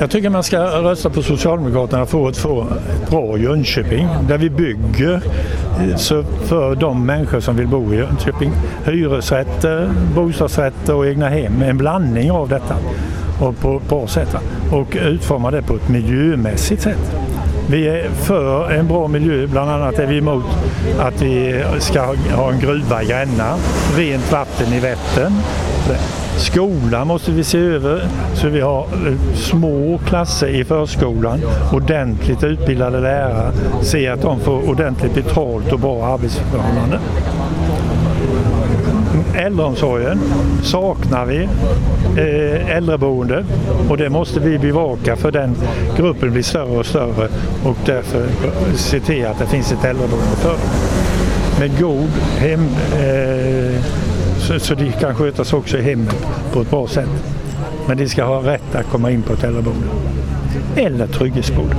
Jag tycker man ska rösta på Socialdemokraterna för att få ett bra Jönköping där vi bygger eh, så för de människor som vill bo i Jönköping. Hyresrätter, bostadsrätter och egna hem. En blandning av detta och på ett bra sätt. Och utforma det på ett miljömässigt sätt. Vi är för en bra miljö, bland annat är vi emot att vi ska ha en gruva i Gränna, rent vatten i Vättern. Skolan måste vi se över så vi har eh, små klasser i förskolan, ordentligt utbildade lärare, se att de får ordentligt betalt och bra arbetsförhållanden. Äldreomsorgen saknar vi eh, äldreboende och det måste vi bevaka för den gruppen blir större och större och därför se till att det finns ett äldreboende för dem. Med god hem, eh, så, så de kan skötas också i hemmet på ett bra sätt. Men de ska ha rätt att komma in på ett äldreboende. Eller trygghetsboende.